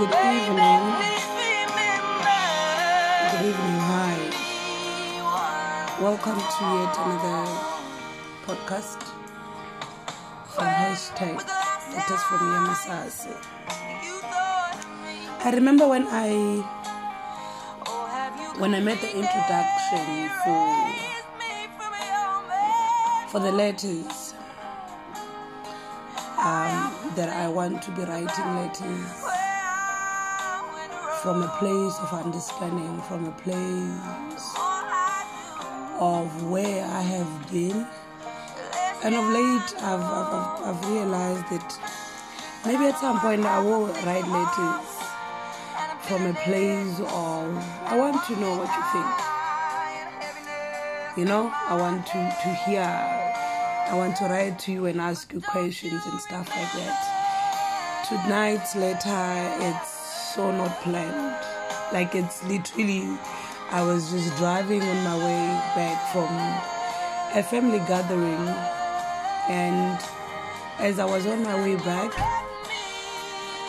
Good evening. Good evening. Hi. Welcome to yet another podcast from hashtag Letters from Yamasase. I remember when I when I made the introduction for for the letters um, that I want to be writing letters from a place of understanding, from a place of where I have been. And of late, I've, I've, I've realized that maybe at some point I will write letters from a place of I want to know what you think. You know, I want to, to hear, I want to write to you and ask you questions and stuff like that. Tonight's letter, it's so not planned. Like it's literally, I was just driving on my way back from a family gathering, and as I was on my way back,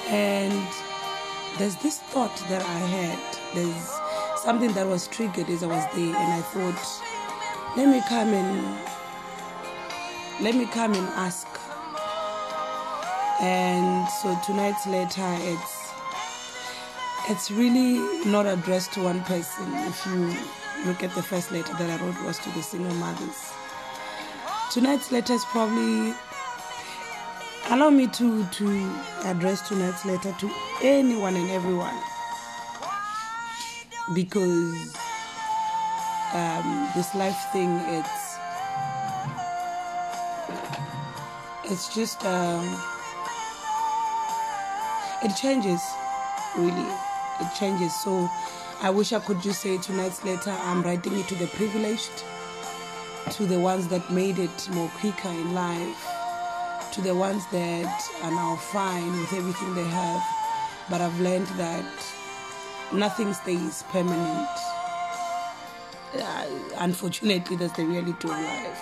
and there's this thought that I had. There's something that was triggered as I was there, and I thought, let me come and let me come and ask. And so tonight's letter, it's it's really not addressed to one person. If you look at the first letter that I wrote was to the single mothers. Tonight's letter is probably allow me to to address tonight's letter to anyone and everyone because um, this life thing it's it's just um, it changes really it changes. So i wish i could just say tonight's letter i'm writing it to the privileged to the ones that made it more quicker in life to the ones that are now fine with everything they have but i've learned that nothing stays permanent. Uh, unfortunately that's the reality of life.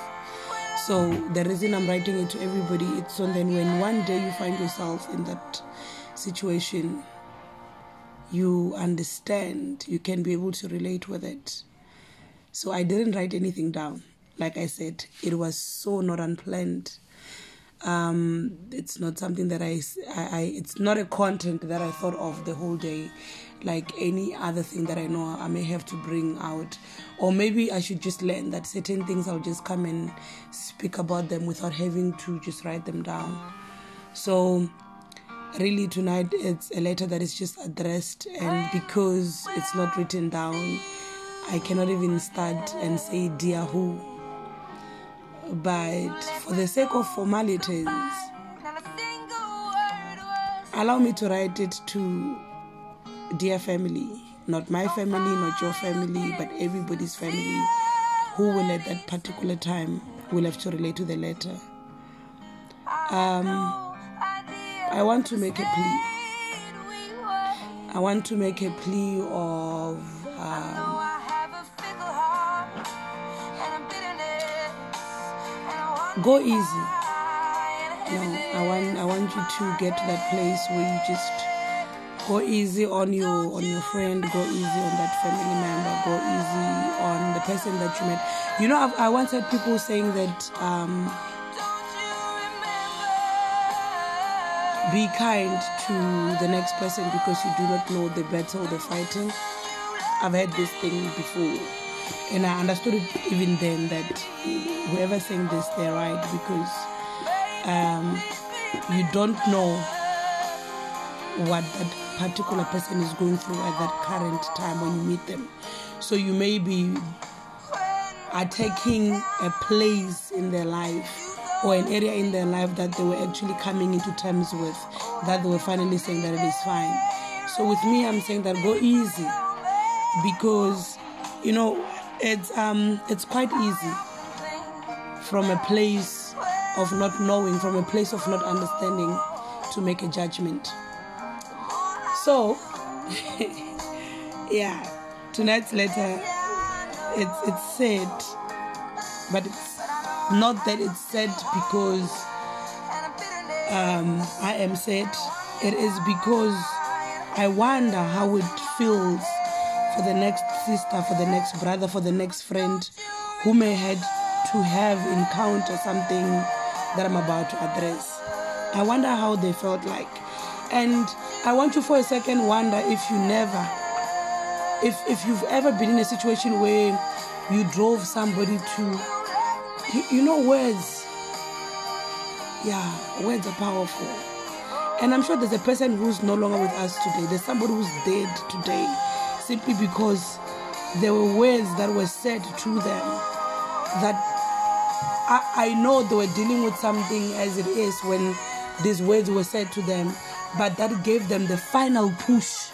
So the reason i'm writing it to everybody it's so then when one day you find yourself in that situation you understand, you can be able to relate with it. So I didn't write anything down. Like I said, it was so not unplanned. Um, it's not something that I, I, I, it's not a content that I thought of the whole day, like any other thing that I know I may have to bring out, or maybe I should just learn that certain things I'll just come and speak about them without having to just write them down. So really tonight it's a letter that is just addressed and because it's not written down i cannot even start and say dear who? But for the sake of formalities allow me to write it to dear family not my family not your family but everybody's family who will at that particular time will have to relate to the letter. Um, I want to make a plea. I want to make a plea of um, go easy. No, I want I want you to get to that place where you just go easy on your on your friend, go easy on that family member, go easy on the person that you met. You know, I've, I once heard people saying that. Um, be kind to the next person because you do not know the battle they're fighting. I've heard this thing before, and I understood it even then that whoever's saying this, they're right because um, you don't know what that particular person is going through at that current time when you meet them. So you may be attacking a place in their life or an area in their life that they were actually coming into terms with, that they were finally saying that it is fine. So with me, I'm saying that go easy because you know it's um it's quite easy from a place of not knowing, from a place of not understanding, to make a judgment. So yeah, tonight's letter it's it's said, but it's not that it's sad because um, I am sad. It is because I wonder how it feels for the next sister, for the next brother, for the next friend who may had to have encounter something that I'm about to address. I wonder how they felt like. And I want you for a second wonder if you never if if you've ever been in a situation where you drove somebody to you, you know words yeah words are powerful. And i'm sure there's a person who's no longer with us today. There's somebody who's dead today simply because there were words that were said to them that I, I know they were dealing with something as it is when these words were said to them but that gave them the final push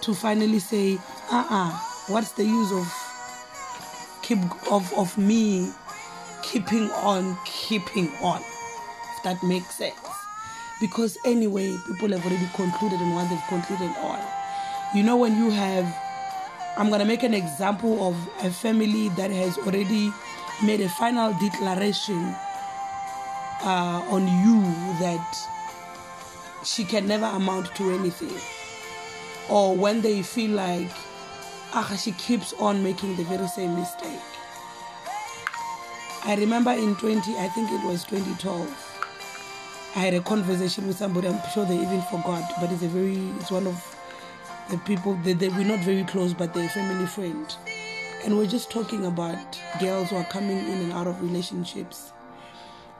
to finally say, uh-uh, what's the use of keep of, of me keeping on, keeping on, if that makes sense. Because anyway, people have already concluded on what they've concluded on. You know, when you have, I'm gonna make an example of a family that has already made a final declaration uh, on you that she can never amount to anything. Or when they feel like, ah, she keeps on making the very same mistake. I remember in 20, I think it was 2012, I had a conversation with somebody. I'm sure they even forgot, but it's a very, it's one of the people that they, we're not very close, but they're a family friend. And we're just talking about girls who are coming in and out of relationships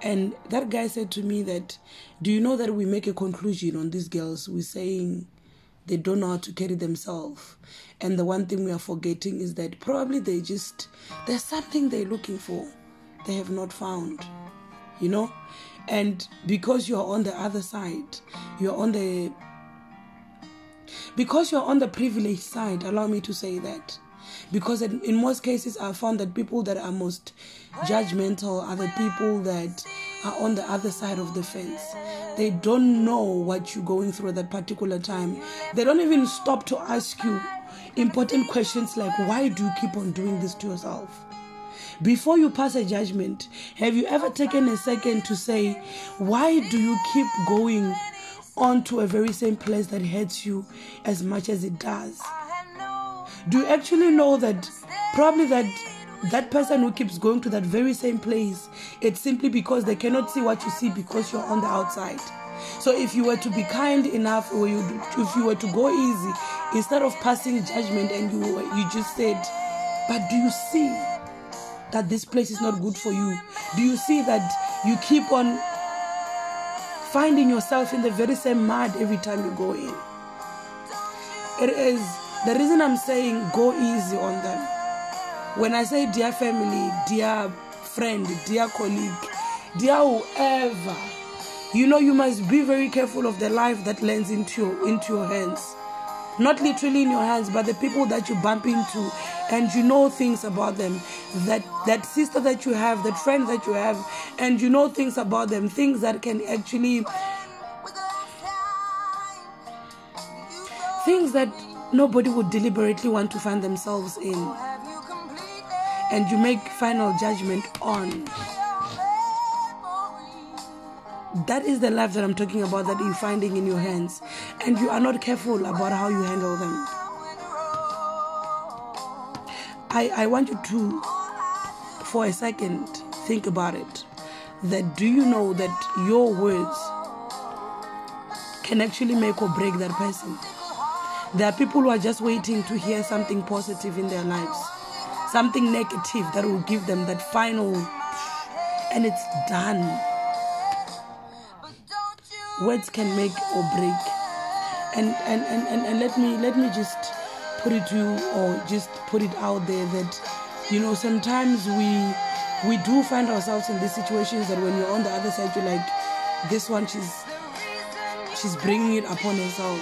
and that guy said to me that, do you know that we make a conclusion on these girls? We're saying they don't know how to carry themselves. And the one thing we are forgetting is that probably they just, there's something they're looking for they have not found, you know? And because you're on the other side, you're on the, because you're on the privileged side, allow me to say that. Because in, most cases i found that people that are most judgmental are the people that are on the other side of the fence. They don't know what you're going through at that particular time. They don't even stop to ask you important questions like why do you keep on doing this to yourself before you pass a judgment have you ever taken a second to say why do you keep going on to a very same place that hurts you as much as it does? Do you actually know that probably that that person who keeps going to that very same place it's simply because they cannot see what you see because you're on the outside? So if you were to be kind enough or you if you were to go easy instead of passing judgment and you you just said but do you see that this place is not good for you. Do you see that you keep on finding yourself in the very same mud every time you go in? It is the reason I'm saying go easy on them, when I say dear family, dear friend, dear colleague, dear whoever, you know you must be very careful of the life that lands into your, into your hands. Not literally in your hands, but the people that you bump into and you know things about them. That that sister that you have, that friend that you have, and you know things about them, things that can actually things that nobody would deliberately want to find themselves in. And you make final judgment on. That is the life that I'm talking about that you're finding in your hands. And you are not careful about how you handle them. I, I want you to, for a second, think about it. That do you know that your words can actually make or break that person? There are people who are just waiting to hear something positive in their lives, something negative that will give them that final, and it's done. Words can make or break. And, and, and, and, and let me let me just put it to or just put it out there that you know sometimes we we do find ourselves in these situations that when you're on the other side you're like this one she's she's bringing it upon herself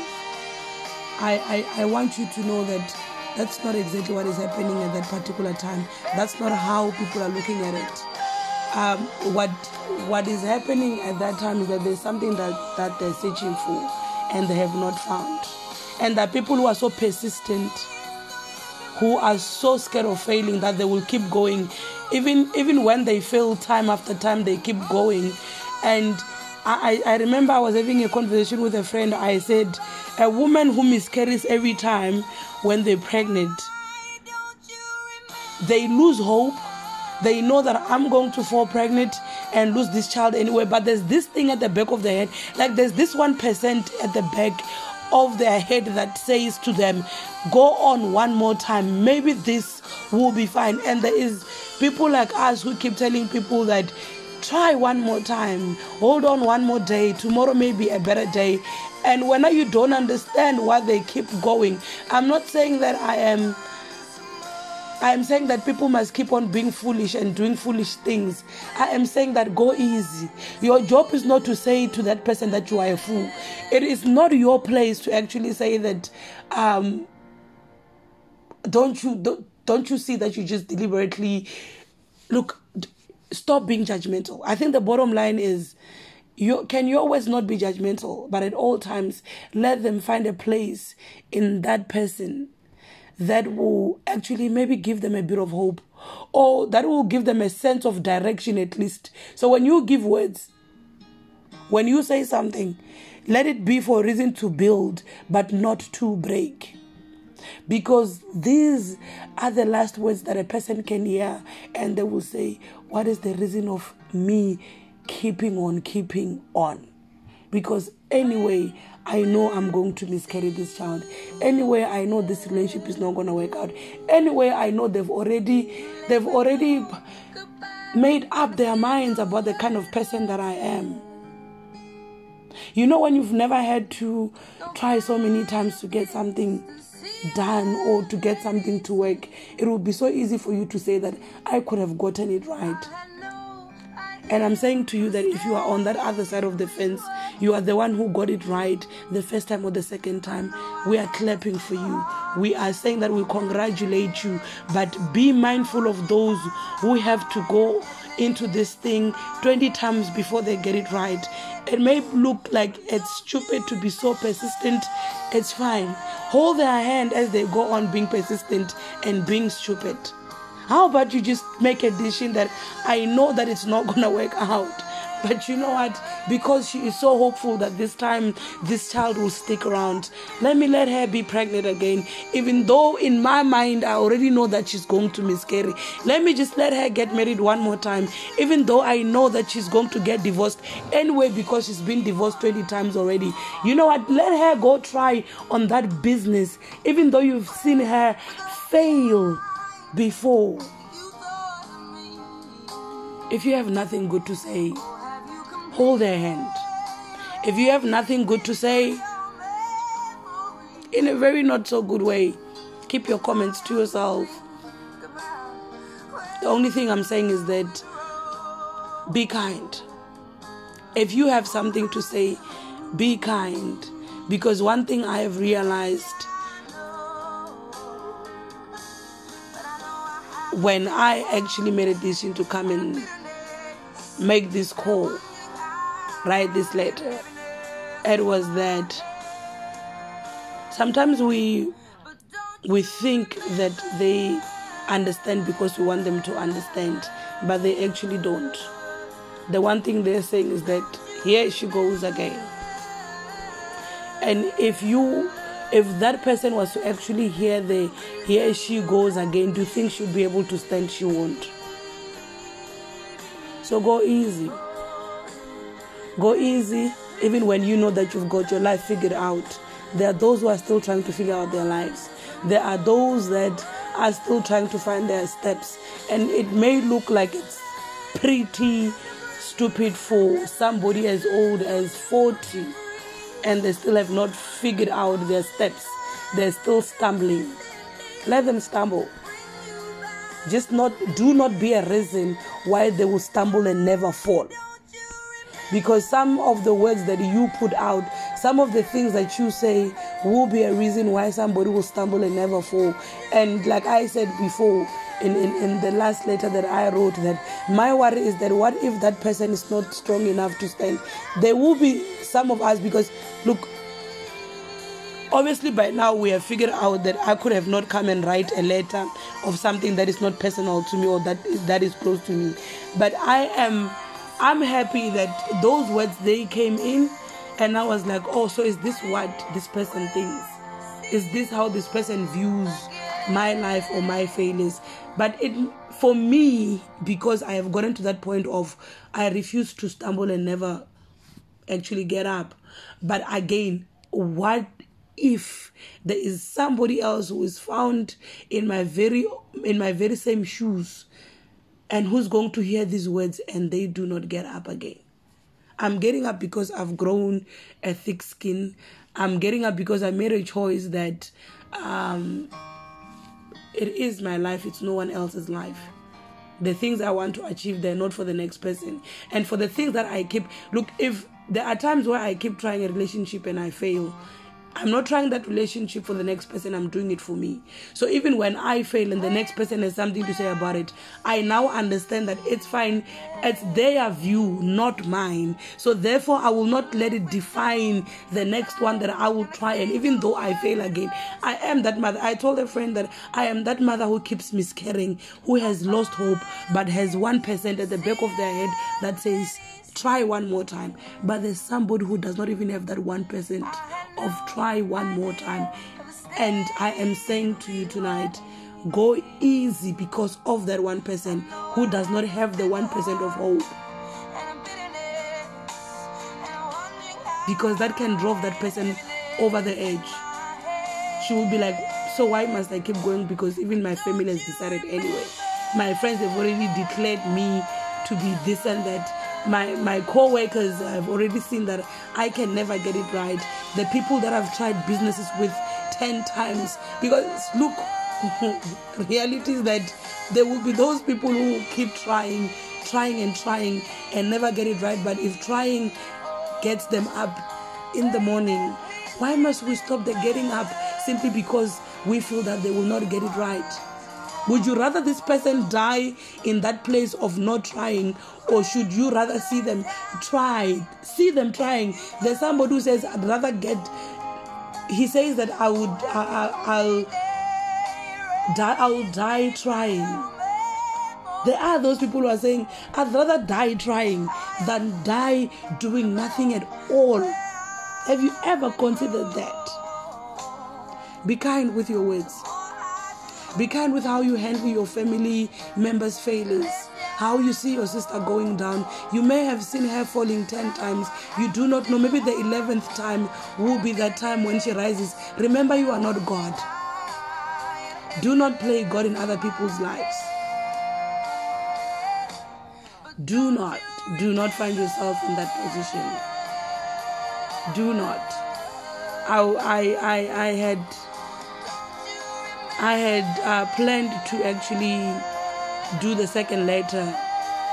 I, I, I want you to know that that's not exactly what is happening at that particular time. That's not how people are looking at it. Um, what what is happening at that time is that there's something that, that they're searching for and they have not found. And that people who are so persistent, who are so scared of failing that they will keep going. Even even when they fail time after time, they keep going. And I, I remember I was having a conversation with a friend. I said, a woman who miscarries every time when they're pregnant, they lose hope. They know that I'm going to fall pregnant and lose this child anyway. But there's this thing at the back of the head, like there's this one percent at the back of their head that says to them, Go on one more time. Maybe this will be fine. And there is people like us who keep telling people that try one more time, hold on one more day, tomorrow may be a better day. And when you don't understand why they keep going, I'm not saying that I am. I am saying that people must keep on being foolish and doing foolish things. I am saying that go easy. Your job is not to say to that person that you are a fool. It is not your place to actually say that. Um, don't you don't, don't you see that you just deliberately look? Stop being judgmental. I think the bottom line is you can you always not be judgmental, but at all times let them find a place in that person that will actually maybe give them a bit of hope or that will give them a sense of direction at least. So when you give words, when you say something, let it be for a reason to build but not to break. Because these are the last words that a person can hear, and they will say, What is the reason of me keeping on keeping on? Because anyway, I know I'm going to miscarry this child. Anyway, I know this relationship is not going to work out. Anyway, I know they've already they've already made up their minds about the kind of person that I am. You know when you've never had to try so many times to get something done or to get something to work, it will be so easy for you to say that I could have gotten it right. And I'm saying to you that if you are on that other side of the fence, you are the one who got it right the first time or the second time. We are clapping for you. We are saying that we congratulate you, but be mindful of those who have to go into this thing 20 times before they get it right. It may look like it's stupid to be so persistent. It's fine. Hold their hand as they go on being persistent and being stupid. How about you just make a decision that I know that it's not to work out? But you know what? Because she is so hopeful that this time this child will stick around, let me let her be pregnant again. Even though in my mind I already know that she's going to miscarry. Let me just let her get married one more time. Even though I know that she's going to get divorced anyway because she's been divorced 20 times already. You know what? Let her go try on that business. Even though you've seen her fail before. If you have nothing good to say, hold their hand. If you have nothing good to say, in a very not so good way, keep your comments to yourself. The only thing I'm saying is that be kind. If you have something to say, be kind. Because one thing I have realized when I actually made a decision to come and make this call, write this letter, it was that sometimes we we think that they understand because we want them to understand, but they actually don't. The one thing they're saying is that here she goes again. And if you if that person was to actually hear the here she goes again, do you think she'll be able to stand? She won't. So go easy. Go easy, even when you know that you've got your life figured out. There are those who are still trying to figure out their lives. There are those that are still trying to find their steps. And it may look like it's pretty stupid for somebody as old as 40 and they still have not figured out their steps. They're still stumbling. Let them stumble. Just not do not be a reason why they will stumble and never fall. Because some of the words that you put out, some of the things that you say will be a reason why somebody will stumble and never fall. And like I said before, in, in, in the last letter that I wrote, that my worry is that what if that person is not strong enough to stand? There will be some of us because look obviously by now we have figured out that I could have not come and write a letter of something that is not personal to me or that that is close to me but I am I'm happy that those words they came in, and I was like, oh, so is this what this person thinks? Is this how this person views my life or my failures? But it for me, because I have gotten to that point of I refuse to stumble and never actually get up. But again, what if there is somebody else who is found in my very in my very same shoes and who's going to hear these words and they do not get up again? I'm getting up because i've grown a thick skin. I'm getting up because i made a choice that um, it is my life. It's no one else's life. The things i want to achieve they're not for the next person. And for the things that i keep look if there are times where i keep trying a relationship and i fail I'm not trying that relationship for the next person, I'm doing it for me. So even when I fail and the next person has something to say about it, I now understand that it's fine. It's their view, not mine. So therefore, I will not let it define the next one that I will try. And even though I fail again, I am that mother. I told a friend that I am that mother who keeps miscarrying, who has lost hope, but has 1% at the back of their head that says, try one more time. But there's somebody who does not even have that 1% of try one more time. And I am saying to you tonight, go easy because of that one person who does not have the 1% of hope. Because that can drive that person over the edge. She will be like, So why must I keep going? Because even my family has decided anyway. My friends have already declared me to be this and that my my co-workers have already seen that I can never get it right. The people that I've tried businesses with 10 times because look reality is that there will be those people who keep trying trying and trying and never get it right but if trying gets them up in the morning why must we stop the getting up simply because we feel that they will not get it right would you rather this person die in that place of not trying, or should you rather see them try? See them trying. There's somebody who says, I'd rather get. He says that I would, I, will die, I will die trying. There are those people who are saying, I'd rather die trying than die doing nothing at all. Have you ever considered that? Be kind with your words. Be kind with how you handle your family members' failures. How you see your sister going down. You may have seen her falling 10 times. You do not know. Maybe the 11th time will be that time when she rises. Remember, you are not God. Do not play God in other people's lives. Do not, do not find yourself in that position. Do not. I, I, I, I had I had uh, planned to actually do the second letter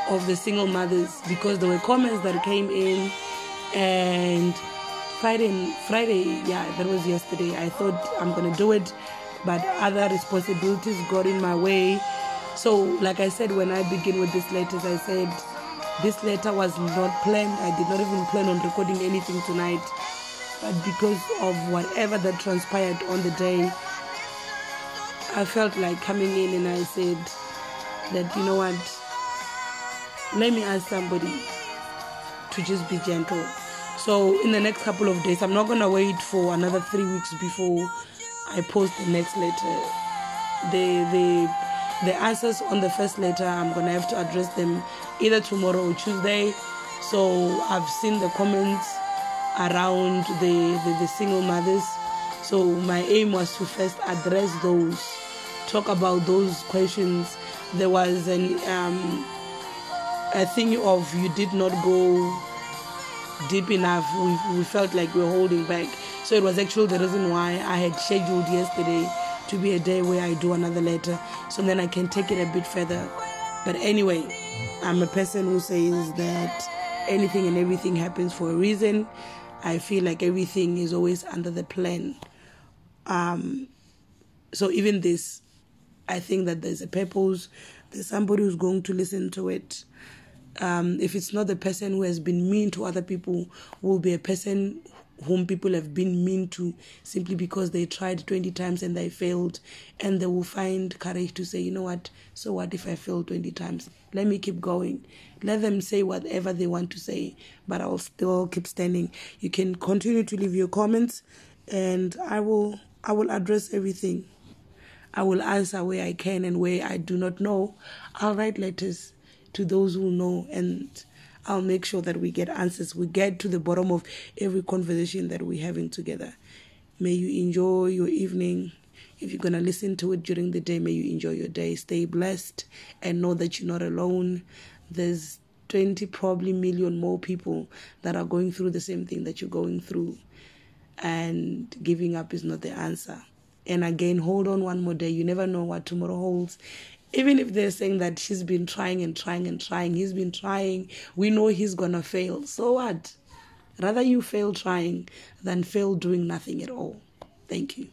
of the single mothers because there were comments that came in and Friday Friday yeah that was yesterday. I thought I'm gonna do it but other responsibilities got in my way. So like I said when I begin with these letters I said this letter was not planned. I did not even plan on recording anything tonight but because of whatever that transpired on the day I felt like coming in and I said that, you know what, let me ask somebody to just be gentle. So, in the next couple of days, I'm not going to wait for another three weeks before I post the next letter. The, the, the answers on the first letter, I'm going to have to address them either tomorrow or Tuesday. So, I've seen the comments around the, the, the single mothers. So, my aim was to first address those talk about those questions, there was an um, a thing of you did not go deep enough. We, we felt like we were holding back. So it was actually the reason why I had scheduled yesterday to be a day where I do another letter, so then I can take it a bit further. But anyway, I'm a person who says that anything and everything happens for a reason. I feel like everything is always under the plan. Um, so even this I think that there's a purpose, there's somebody who's going to listen to it. Um, if it's not the person who has been mean to other people, will be a person whom people have been mean to simply because they tried 20 times and they failed and they will find courage to say you know what? So what if i fail 20 times? Let me keep going. Let them say whatever they want to say but i'll still keep standing. You can continue to leave your comments and i will i will address everything i will answer where i can and where i do not know i'll write letters to those who know and I'll make sure that we get answers. We get to the bottom of every conversation that we're having together. May you enjoy your evening. If you're going to listen to it during the day, may you enjoy your day. Stay blessed and know that you're not alone. There's 20 probably million more people that are going through the same thing that you're going through. And giving up is not the answer. And again, hold on one more day. You never know what tomorrow holds even if they're saying that she's been trying and trying and trying, he's been trying, we know he's gonna fail. So what? Rather you fail trying than fail doing nothing at all. Thank you.